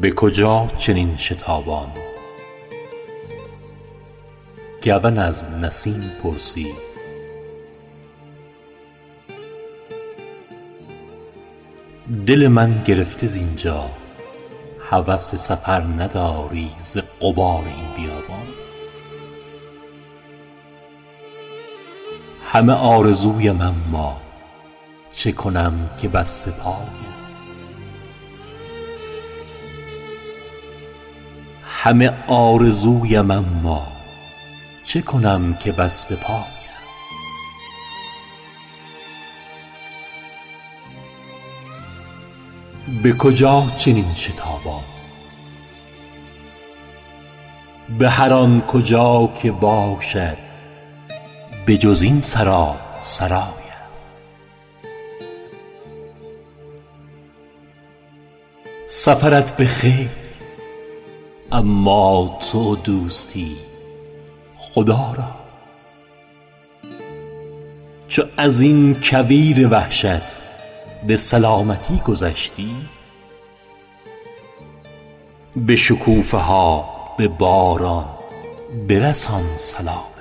به کجا چنین شتابان؟ گون از نسیم پرسید دل من گرفته زینجا هوس سفر نداری ز غبار این بیابان. همه آرزویم اما چه کنم که بسته پایم همه آرزویم اما چه کنم که بسته پایم؟ به کجا چنین شتابان به هر آن کجا که باشد به جز این سرا سرایم. سفرت به خیر. اما تو دوستی خدا را. چو از این کویر وحشت به سلامتی گذشتی به شکوفه ها به باران برسان سلام.